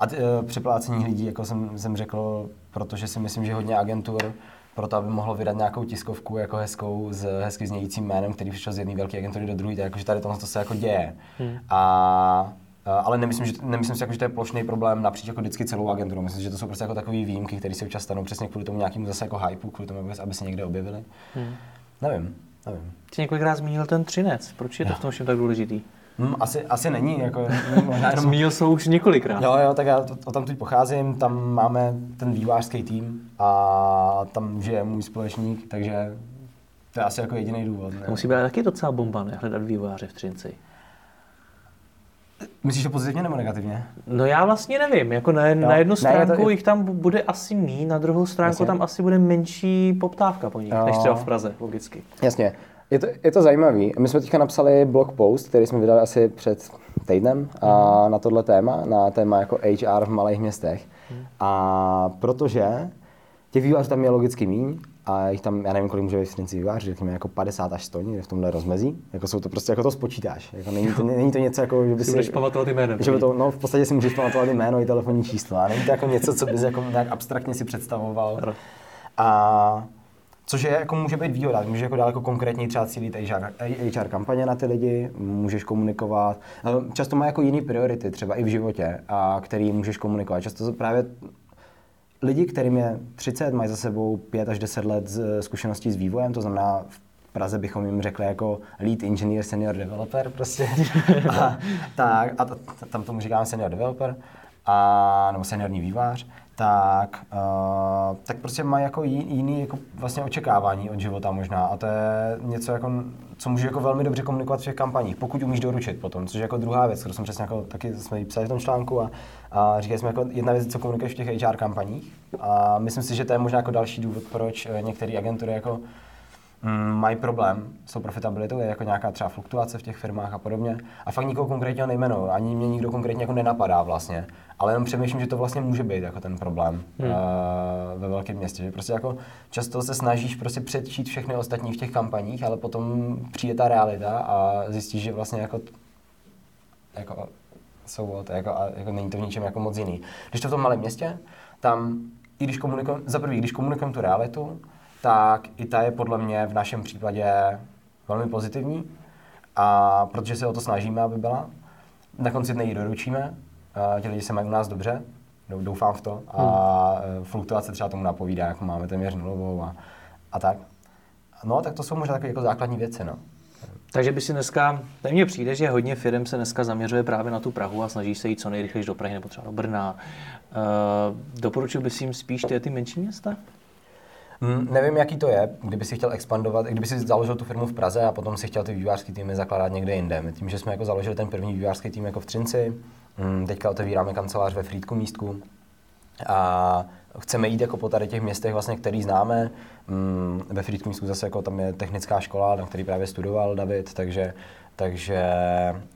B: A t, e, přeplácení lidí, jako jsem, jsem řekl, protože si myslím, že hodně agentur proto, aby mohlo vydat nějakou tiskovku jako hezkou s hezky znějícím jménem, který přišel z jedné velké agentury do druhé, tak jakože tady tohle to se jako děje. Hmm. A ale nemyslím, že, nemyslím si, jako, že to je plošný problém napříč jako vždycky celou agenturu. Myslím, že to jsou prostě jako takové výjimky, které se občas stanou přesně kvůli tomu nějakému zase jako hypeu, kvůli tomu, aby se někde objevili. Hmm. Nevím, nevím.
A: Jsi několikrát zmínil ten třinec. Proč je to v tom všem tak důležitý?
B: Hmm, asi, asi není. Jako,
A: možná jenom... Zmínil jsou už několikrát.
B: Jo, jo, tak já o tam teď pocházím, tam máme ten vývářský tým a tam žije můj společník, takže to je asi jako jediný důvod. Ne?
A: To musí být taky docela bomba, ne? Hledat výváře v Třinci.
B: Myslíš to pozitivně nebo negativně?
A: No já vlastně nevím. Jako na, na jednu stránku ne, to... jich tam bude asi mý, na druhou stránku Jasně. tam asi bude menší poptávka po nich, jo. než třeba v Praze, logicky.
B: Jasně. Je to, je to zajímavý. My jsme teďka napsali blog post, který jsme vydali asi před týdnem a mhm. na tohle téma, na téma jako HR v malých městech. Hmm. A protože těch vývojářů tam je logicky míň a jich tam, já nevím, kolik může být vývojářů, řekněme jako 50 až 100 v tomhle rozmezí. Jako jsou to prostě, jako to spočítáš. Jako není, to, není to něco, jako,
A: že by si... Můžeš pamatovat jméno.
B: Že by to, no, v podstatě si můžeš pamatovat jméno i telefonní číslo. A není to jako něco, co bys jako nějak abstraktně si představoval. A Což je, jako může být výhoda, může jako daleko konkrétně třeba cílit HR, HR kampaně na ty lidi, můžeš komunikovat. Často má jako jiné priority, třeba i v životě, a který můžeš komunikovat. Často právě lidi, kterým je 30, mají za sebou 5 až 10 let z zkušeností s vývojem, to znamená v Praze bychom jim řekli jako lead engineer, senior developer prostě. a, tak, a tam tomu říkáme senior developer, a, nebo seniorní vývář tak, uh, tak prostě mají jako jiný jako vlastně očekávání od života možná a to je něco jako, co může jako velmi dobře komunikovat v těch kampaních, pokud umíš doručit potom, což je jako druhá věc, kterou jsem přesně jako, taky jsme ji psali v tom článku a, a říkali jsme jako jedna věc, co komunikuješ v těch HR kampaních a myslím si, že to je možná jako další důvod, proč eh, některé agentury jako mm, mají problém s tou profitabilitou, je jako nějaká třeba fluktuace v těch firmách a podobně. A fakt nikoho konkrétně nejmenuji, ani mě nikdo konkrétně jako nenapadá vlastně. Ale jenom přemýšlím, že to vlastně může být jako ten problém hmm. uh, ve velkém městě. Že prostě jako často se snažíš prostě předčít všechny ostatní v těch kampaních, ale potom přijde ta realita a zjistíš, že vlastně jako, jako jsou to, jako, a jako není to v ničem jako moc jiný. Když to v tom malém městě, tam i když komunikujeme, za prvý, když komunikujeme tu realitu, tak i ta je podle mě v našem případě velmi pozitivní, a protože se o to snažíme, aby byla. Na konci dne ji doručíme, a ti lidi se mají u nás dobře, doufám v to, a hmm. fluktuace třeba tomu napovídá, jako máme téměř nulovou a, a tak. No, tak to jsou možná takové jako základní věci, no.
A: Takže by si dneska, tak mně přijde, že hodně firm se dneska zaměřuje právě na tu Prahu a snaží se jít co nejrychleji do Prahy nebo třeba do Brna. Uh, doporučil bys jim spíš ty, ty menší města?
B: Hmm, nevím, jaký to je, kdyby si chtěl expandovat, kdyby si založil tu firmu v Praze a potom si chtěl ty vývářské týmy zakládat někde jinde. Tím, že jsme jako založili ten první vývářský tým jako v Třinci, hmm, teďka otevíráme kancelář ve Frýdku místku a chceme jít jako po tady těch městech, vlastně, který známe. Hmm, ve Frýdku místku zase jako tam je technická škola, na který právě studoval David, takže takže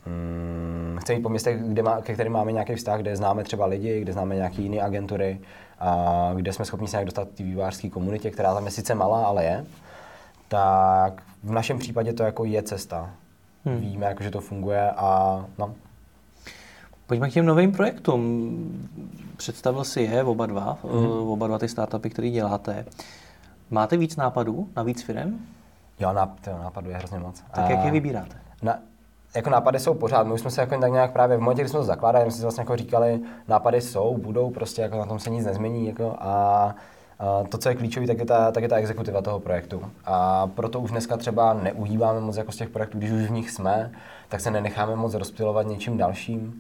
B: hmm, chceme jít po městech, kde má, ke kterým máme nějaký vztah, kde známe třeba lidi, kde známe nějaké jiné agentury a kde jsme schopni se nějak dostat té vývářské komunitě, která tam je sice malá, ale je, tak v našem případě to jako je cesta. Hmm. Víme, jako, že to funguje a no.
A: Pojďme k těm novým projektům. Představil si je oba dva, hmm. oba dva ty startupy, které děláte. Máte víc nápadů na víc firm?
B: Jo, nápadů je hrozně moc.
A: Tak a jak je vybíráte?
B: Na, jako nápady jsou pořád. My jsme se jako tak nějak právě v momentě, kdy jsme to zakládali, jsme si vlastně jako říkali, nápady jsou, budou, prostě jako na tom se nic nezmění. Jako a, a to, co je klíčové, tak je, ta, tak je ta exekutiva toho projektu. A proto už dneska třeba neuhýbáme moc jako z těch projektů, když už v nich jsme, tak se nenecháme moc rozptilovat něčím dalším.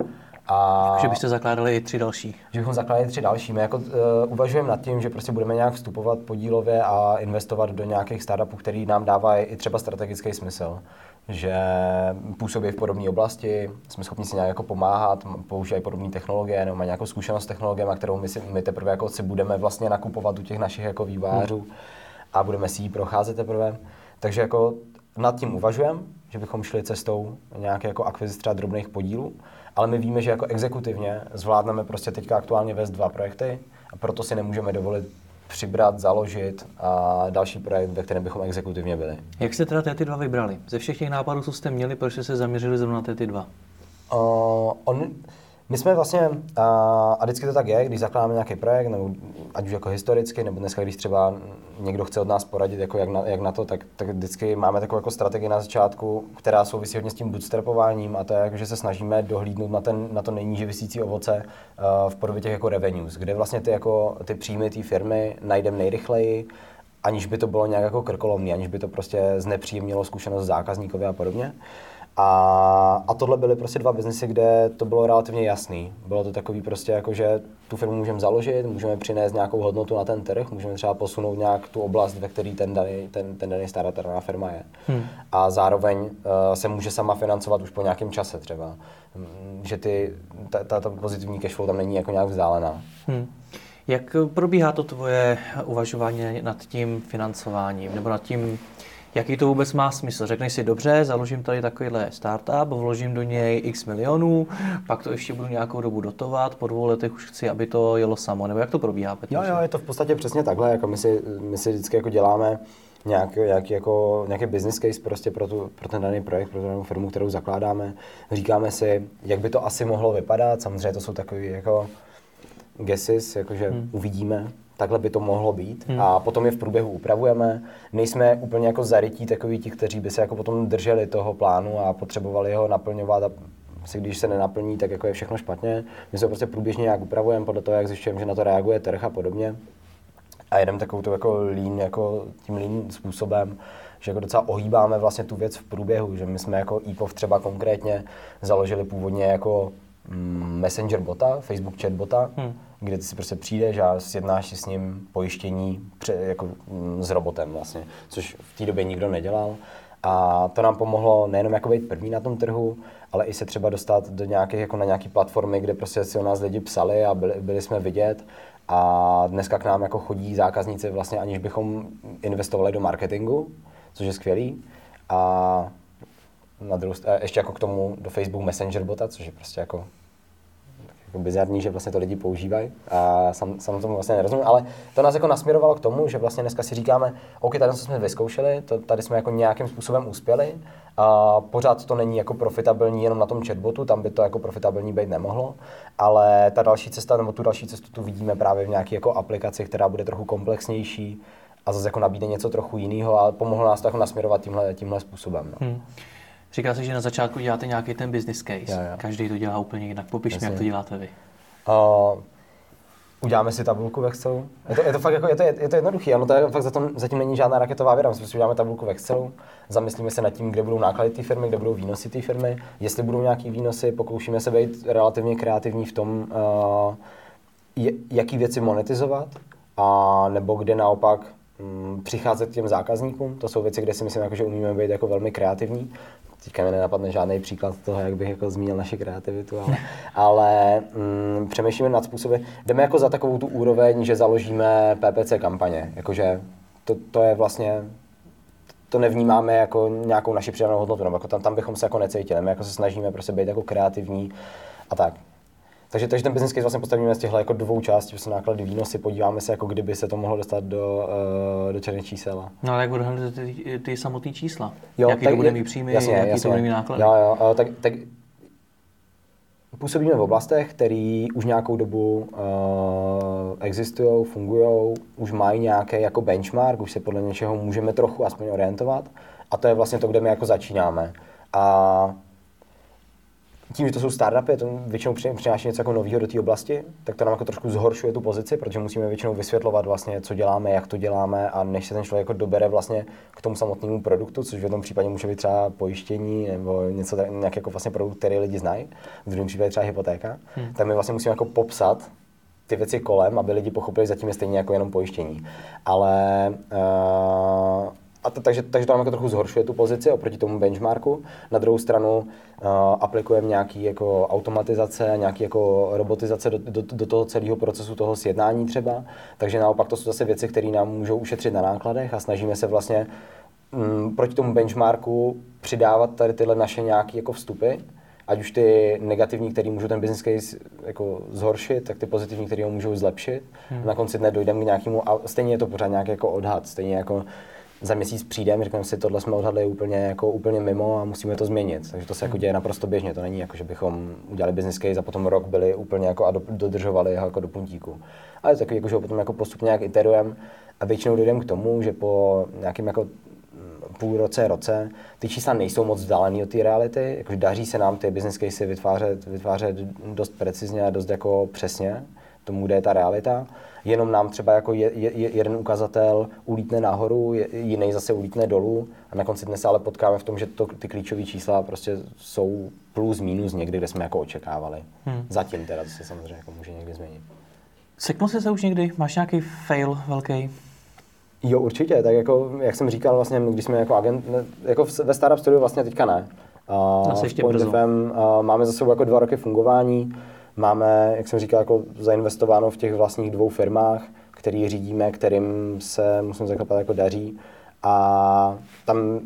A: A že byste zakládali i tři další.
B: Že bychom zakládali tři další. My jako uh, uvažujeme nad tím, že prostě budeme nějak vstupovat podílově a investovat do nějakých startupů, který nám dávají i třeba strategický smysl že působí v podobné oblasti, jsme schopni si nějak jako pomáhat, používají podobné technologie nebo mají nějakou zkušenost s technologiemi, kterou my, si, my teprve jako si budeme vlastně nakupovat u těch našich jako vývářů hmm. a budeme si ji procházet teprve. Takže jako nad tím uvažujeme, že bychom šli cestou nějaké jako akvizice třeba drobných podílů, ale my víme, že jako exekutivně zvládneme prostě teďka aktuálně vést dva projekty a proto si nemůžeme dovolit přibrat, založit a další projekt, ve kterém bychom exekutivně byli.
A: Jak jste teda ty dva vybrali? Ze všech těch nápadů, co jste měli, proč jste se zaměřili zrovna na ty dva?
B: Uh, on, my jsme vlastně, a, a vždycky to tak je, když zakládáme nějaký projekt, nebo ať už jako historicky, nebo dneska, když třeba někdo chce od nás poradit, jako jak, na, jak na to, tak, tak vždycky máme takovou jako strategii na začátku, která souvisí hodně s tím bootstrapováním a to je, jako, že se snažíme dohlídnout na, ten, na to nejníže vysící ovoce uh, v podobě těch jako revenues, kde vlastně ty, jako, ty příjmy té firmy najdeme nejrychleji, aniž by to bylo nějak jako krkolomný, aniž by to prostě znepříjemnilo zkušenost zákazníkovi a podobně. A, a tohle byly prostě dva biznesy, kde to bylo relativně jasný. Bylo to takový prostě jako, že tu firmu můžeme založit, můžeme přinést nějakou hodnotu na ten trh, můžeme třeba posunout nějak tu oblast, ve které ten daný, ten, ten daný startup, daná firma je. Hmm. A zároveň uh, se může sama financovat už po nějakém čase třeba. Mm, že ty, ta, ta, ta pozitivní cashflow tam není jako nějak vzdálená. Hmm.
A: Jak probíhá to tvoje uvažování nad tím financováním nebo nad tím, jaký to vůbec má smysl. Řekneš si, dobře, založím tady takovýhle startup, vložím do něj x milionů, pak to ještě budu nějakou dobu dotovat, po dvou letech už chci, aby to jelo samo, nebo jak to probíhá?
B: Petr? Jo, jo, je to v podstatě přesně takhle, jako my si, my si vždycky jako děláme nějaký, nějaký, jako, nějaký business case prostě pro, tu, pro ten daný projekt, pro tu danou firmu, kterou zakládáme. Říkáme si, jak by to asi mohlo vypadat, samozřejmě to jsou takové jako guesses, jakože hmm. uvidíme, takhle by to mohlo být hmm. a potom je v průběhu upravujeme. Nejsme úplně jako zarytí takový ti, kteří by se jako potom drželi toho plánu a potřebovali ho naplňovat a si když se nenaplní, tak jako je všechno špatně. My se prostě průběžně nějak upravujeme podle toho, jak zjišťujeme, že na to reaguje trh a podobně. A jedeme takovou to jako lean, jako tím lean způsobem, že jako docela ohýbáme vlastně tu věc v průběhu, že my jsme jako EPOV třeba konkrétně založili původně jako mm, messenger bota, Facebook chat bota, hmm kde ty si prostě přijdeš a sjednáš si s ním pojištění pře, jako mm, s robotem vlastně, což v té době nikdo nedělal. A to nám pomohlo nejenom jako být první na tom trhu, ale i se třeba dostat do nějakých, jako na nějaké platformy, kde prostě si o nás lidi psali a byli, byli jsme vidět. A dneska k nám jako chodí zákazníci vlastně, aniž bychom investovali do marketingu, což je skvělý. A na druhou, ještě jako k tomu do Facebook Messenger bota, což je prostě jako jako bizarní, že vlastně to lidi používají a sam, sam tomu vlastně nerozumím, ale to nás jako nasměrovalo k tomu, že vlastně dneska si říkáme, OK, tady jsme vyzkoušeli, to, tady jsme jako nějakým způsobem uspěli a pořád to není jako profitabilní jenom na tom chatbotu, tam by to jako profitabilní být nemohlo, ale ta další cesta, nebo tu další cestu tu vidíme právě v nějaké jako aplikaci, která bude trochu komplexnější a zase jako nabídne něco trochu jiného a pomohlo nás to jako nasměrovat tímhle, tímhle způsobem. No. Hmm.
A: Říká se, že na začátku děláte nějaký ten business case. Jo, jo. Každý to dělá úplně jinak. Popiš mi, jak to děláte vy. Uh,
B: uděláme si tabulku v Excelu. Je to, je to fakt jako, je to, je to jednoduché, ano, to je fakt zatím, zatím není žádná raketová věda. My si uděláme tabulku v Excelu, zamyslíme se nad tím, kde budou náklady té firmy, kde budou výnosy té firmy, jestli budou nějaký výnosy, pokoušíme se být relativně kreativní v tom, uh, jaký věci monetizovat, a nebo kde naopak um, přicházet k těm zákazníkům. To jsou věci, kde si myslím, jako, že umíme být jako velmi kreativní teďka mi nenapadne žádný příklad toho, jak bych jako zmínil naši kreativitu, ale, ale mm, přemýšlíme nad způsoby, jdeme jako za takovou tu úroveň, že založíme PPC kampaně, jakože to, to je vlastně to nevnímáme jako nějakou naši přidanou hodnotu, nebo jako tam, tam bychom se jako necítili, my jako se snažíme prostě být jako kreativní a tak. Takže, takže ten business case vlastně postavíme z těchto jako dvou částí, prostě náklady, výnosy, podíváme se, jako kdyby se to mohlo dostat do, uh, do černých čísel.
A: No ale jak odhadnete ty, ty samotné čísla? Jo, jaký tak, to bude mít příjmy, jasně, jaký jasně. to bude mít náklady?
B: Jo, jo, uh, tak, tak působíme v oblastech, které už nějakou dobu uh, existují, fungují, už mají nějaký jako benchmark, už se podle něčeho můžeme trochu aspoň orientovat a to je vlastně to, kde my jako začínáme. A tím, že to jsou startupy, to většinou přináší něco jako nového do té oblasti, tak to nám jako trošku zhoršuje tu pozici, protože musíme většinou vysvětlovat vlastně, co děláme, jak to děláme a než se ten člověk jako dobere vlastně k tomu samotnému produktu, což v jednom případě může být třeba pojištění nebo něco nějaký jako vlastně produkt, který lidi znají, v druhém případě třeba hypotéka, hmm. tak my vlastně musíme jako popsat ty věci kolem, aby lidi pochopili, zatím je stejně jako jenom pojištění. Ale uh, a to, takže, takže to nám jako trochu zhoršuje tu pozici oproti tomu benchmarku. Na druhou stranu uh, aplikujeme nějaký jako automatizace, nějaký jako robotizace do, do, do toho celého procesu toho sjednání třeba. Takže naopak to jsou zase věci, které nám můžou ušetřit na nákladech a snažíme se vlastně um, proti tomu benchmarku přidávat tady tyhle naše nějaké jako vstupy, ať už ty negativní, které můžou ten business case jako zhoršit, tak ty pozitivní, které ho můžou zlepšit. Hmm. Na konci dne dojdeme k nějakému, a stejně je to pořád nějaký jako odhad, stejně jako za měsíc přijdeme, řekneme si, tohle jsme odhadli úplně, jako úplně mimo a musíme to změnit. Takže to se jako děje naprosto běžně. To není jako, že bychom udělali business case a potom rok byli úplně jako a do, dodržovali ho jako do puntíku. Ale takový, jako, že ho potom jako postupně nějak iterujeme a většinou dojdeme k tomu, že po nějakým jako půl roce, roce, ty čísla nejsou moc vzdálené od té reality, jakože daří se nám ty business case vytvářet, vytvářet dost precizně a dost jako přesně, tomu, kde je ta realita. Jenom nám třeba jako je, je, jeden ukazatel ulítne nahoru, je, jiný zase ulítne dolů a na konci dne se ale potkáme v tom, že to, ty klíčové čísla prostě jsou plus minus někdy, kde jsme jako očekávali. Hmm. Zatím teda to se samozřejmě jako může někdy změnit.
A: Seknul jsi se už někdy? Máš nějaký fail velký?
B: Jo, určitě. Tak jako, jak jsem říkal, vlastně, když jsme jako agent, jako ve Startup Studio vlastně teďka ne.
A: Uh, ještě brzo. FM,
B: uh, máme za sebou jako dva roky fungování. Máme, jak jsem říkal, jako zainvestováno v těch vlastních dvou firmách, který řídíme, kterým se, musím zaklepat, jako daří. A tam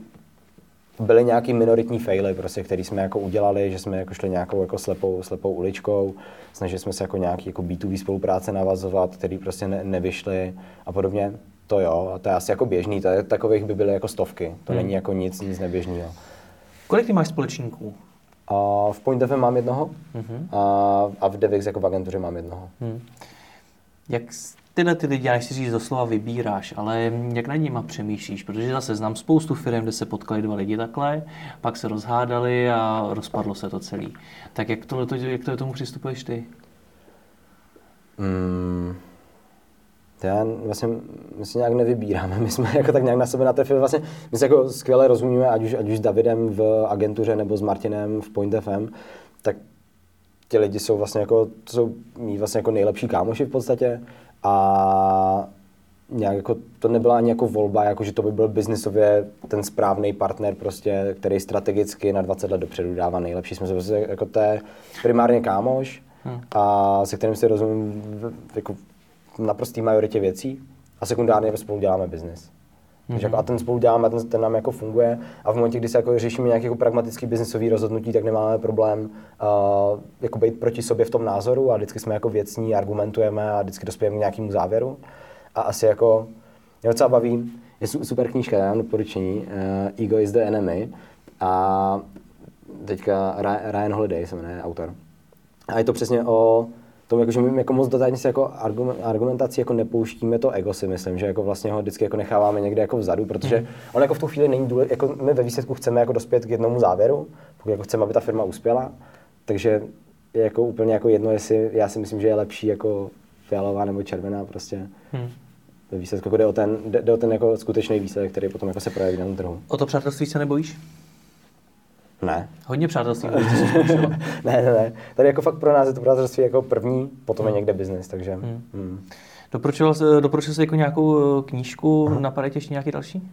B: byly nějaký minoritní faily, prostě, který jsme jako udělali, že jsme jako šli nějakou jako slepou, slepou uličkou, snažili jsme se jako nějaký jako B2B spolupráce navazovat, který prostě ne, nevyšly a podobně. To jo, a to je asi jako běžný, to je, takových by byly jako stovky, to hmm. není jako nic, nic neběžného.
A: Kolik ty máš společníků?
B: A v PointFM mám jednoho hmm. a, a v Devix jako v agentuře mám jednoho. Hmm.
A: Jak tyhle ty lidi, já si říct, doslova vybíráš, ale jak nad nima přemýšlíš? Protože zase znám spoustu firm, kde se potkali dva lidi takhle, pak se rozhádali a rozpadlo se to celý. Tak jak, tohle, jak to tomu přistupuješ ty?
B: Mm, já vlastně my si nějak nevybíráme, my jsme jako tak nějak na sebe natrefili, vlastně my se jako skvěle rozumíme, ať už, ať už s Davidem v agentuře nebo s Martinem v Point FM, tak ti lidi jsou vlastně jako, to jsou mý vlastně jako nejlepší kámoši v podstatě a nějak jako, to nebyla ani jako volba, jako že to by byl biznisově ten správný partner prostě, který strategicky na 20 let dopředu dává nejlepší. Jsme se prostě jako to je primárně kámoš hmm. a se kterým si rozumím jako naprostý majoritě věcí a sekundárně spolu děláme biznis. Mm-hmm. Jako, a ten spolu děláme, ten, ten nám jako funguje a v momentě, kdy se jako řešíme nějaké jako pragmatický biznisový rozhodnutí, tak nemáme problém uh, jako být proti sobě v tom názoru a vždycky jsme jako věcní, argumentujeme a vždycky dospějeme k nějakému závěru. A asi jako, mě docela baví, je super knížka, já mám doporučení, uh, Ego is the enemy a teďka Ryan Holiday se jmenuje autor. A je to přesně o tom, jako, že my jako moc detailně se jako argumentací jako nepouštíme to ego si myslím, že jako vlastně ho vždycky jako necháváme někde jako vzadu, protože mm. on jako v tu chvíli není důležitý, jako my ve výsledku chceme jako dospět k jednomu závěru, pokud jako chceme, aby ta firma uspěla, takže je jako úplně jako jedno, jestli já si myslím, že je lepší jako fialová nebo červená prostě. Mm. Ve výsledku jako jde o ten, jde, jde o ten jako skutečný výsledek, který potom jako se projeví na tom trhu.
A: O to přátelství se nebojíš?
B: Ne.
A: Hodně přátelství.
B: ne, ne, ne. Tady jako fakt pro nás je to přátelství jako první, potom hmm. je někde biznis, takže... Hmm. Hmm.
A: Doporučil, doporučil jsi jako nějakou eh, knížku, hmm. napadají ještě nějaký další?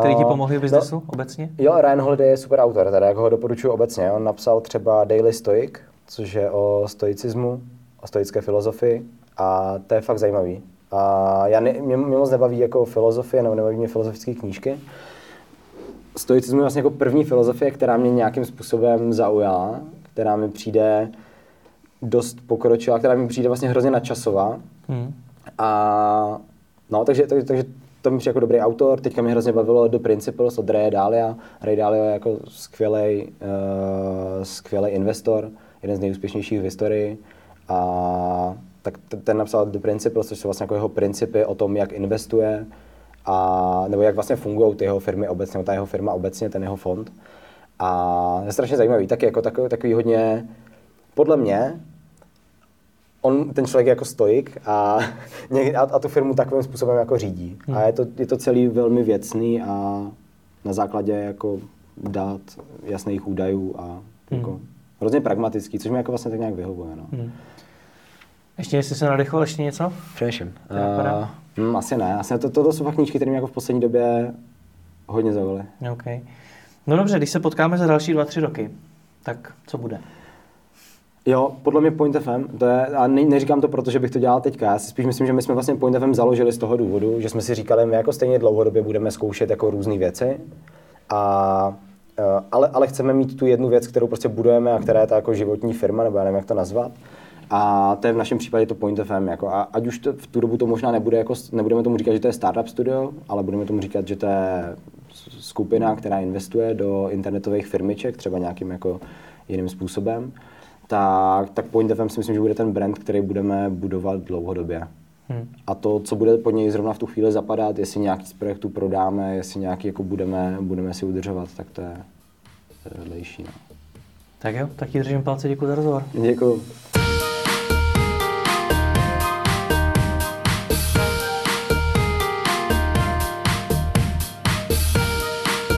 A: Který ti pomohli v biznesu no, obecně?
B: Jo, Ryan Holiday je super autor, teda jako ho doporučuji obecně. On napsal třeba Daily Stoic, což je o stoicismu, o stoické filozofii a to je fakt zajímavý. A já ne, mě, mě moc nebaví jako filozofie, nebo nebaví mě filozofické knížky, stoicismus je vlastně jako první filozofie, která mě nějakým způsobem zaujala, která mi přijde dost pokročila, která mi přijde vlastně hrozně nadčasová. Hmm. A no, takže, takže, takže to mi přijde jako dobrý autor. Teďka mě hrozně bavilo The Principles od Ray Dalia. Ray Dalio je jako skvělý uh, skvělý investor, jeden z nejúspěšnějších v historii. A tak ten napsal The Principles, což jsou vlastně jako jeho principy o tom, jak investuje, a, nebo jak vlastně fungují ty jeho firmy obecně, ta jeho firma obecně, ten jeho fond. A je strašně zajímavý, taky jako takový, takový hodně, podle mě, on, ten člověk je jako stoik a, a, a tu firmu takovým způsobem jako řídí. Hmm. A je to, je to celý velmi věcný a na základě jako dát jasných údajů a hmm. jako hrozně pragmatický, což mi jako vlastně tak nějak vyhovuje. No. Hmm.
A: Ještě jestli se nadechoval ještě něco?
B: Především. Uh, Hmm, asi ne. Asi to, to jsou fakt knížky, které mě jako v poslední době hodně zaujaly.
A: Okay. No dobře, když se potkáme za další dva, tři roky, tak co bude?
B: Jo, podle mě Point FM, to je, a ne, neříkám to proto, že bych to dělal teďka, já si spíš myslím, že my jsme vlastně Point FM založili z toho důvodu, že jsme si říkali, my jako stejně dlouhodobě budeme zkoušet jako různé věci, a, e, ale, ale chceme mít tu jednu věc, kterou prostě budujeme a která je ta jako životní firma, nebo já nevím, jak to nazvat. A to je v našem případě to Point FM. Jako, a ať už to, v tu dobu to možná nebude, jako, nebudeme tomu říkat, že to je startup studio, ale budeme tomu říkat, že to je skupina, která investuje do internetových firmiček, třeba nějakým jako jiným způsobem, tak, tak Point FM si myslím, že bude ten brand, který budeme budovat dlouhodobě. Hmm. A to, co bude pod něj zrovna v tu chvíli zapadat, jestli nějaký z projektů prodáme, jestli nějaký jako budeme, budeme si udržovat, tak to je vedlejší. No.
A: Tak jo, tak ti držím palce, děkuji za rozhovor.
B: Děkuji.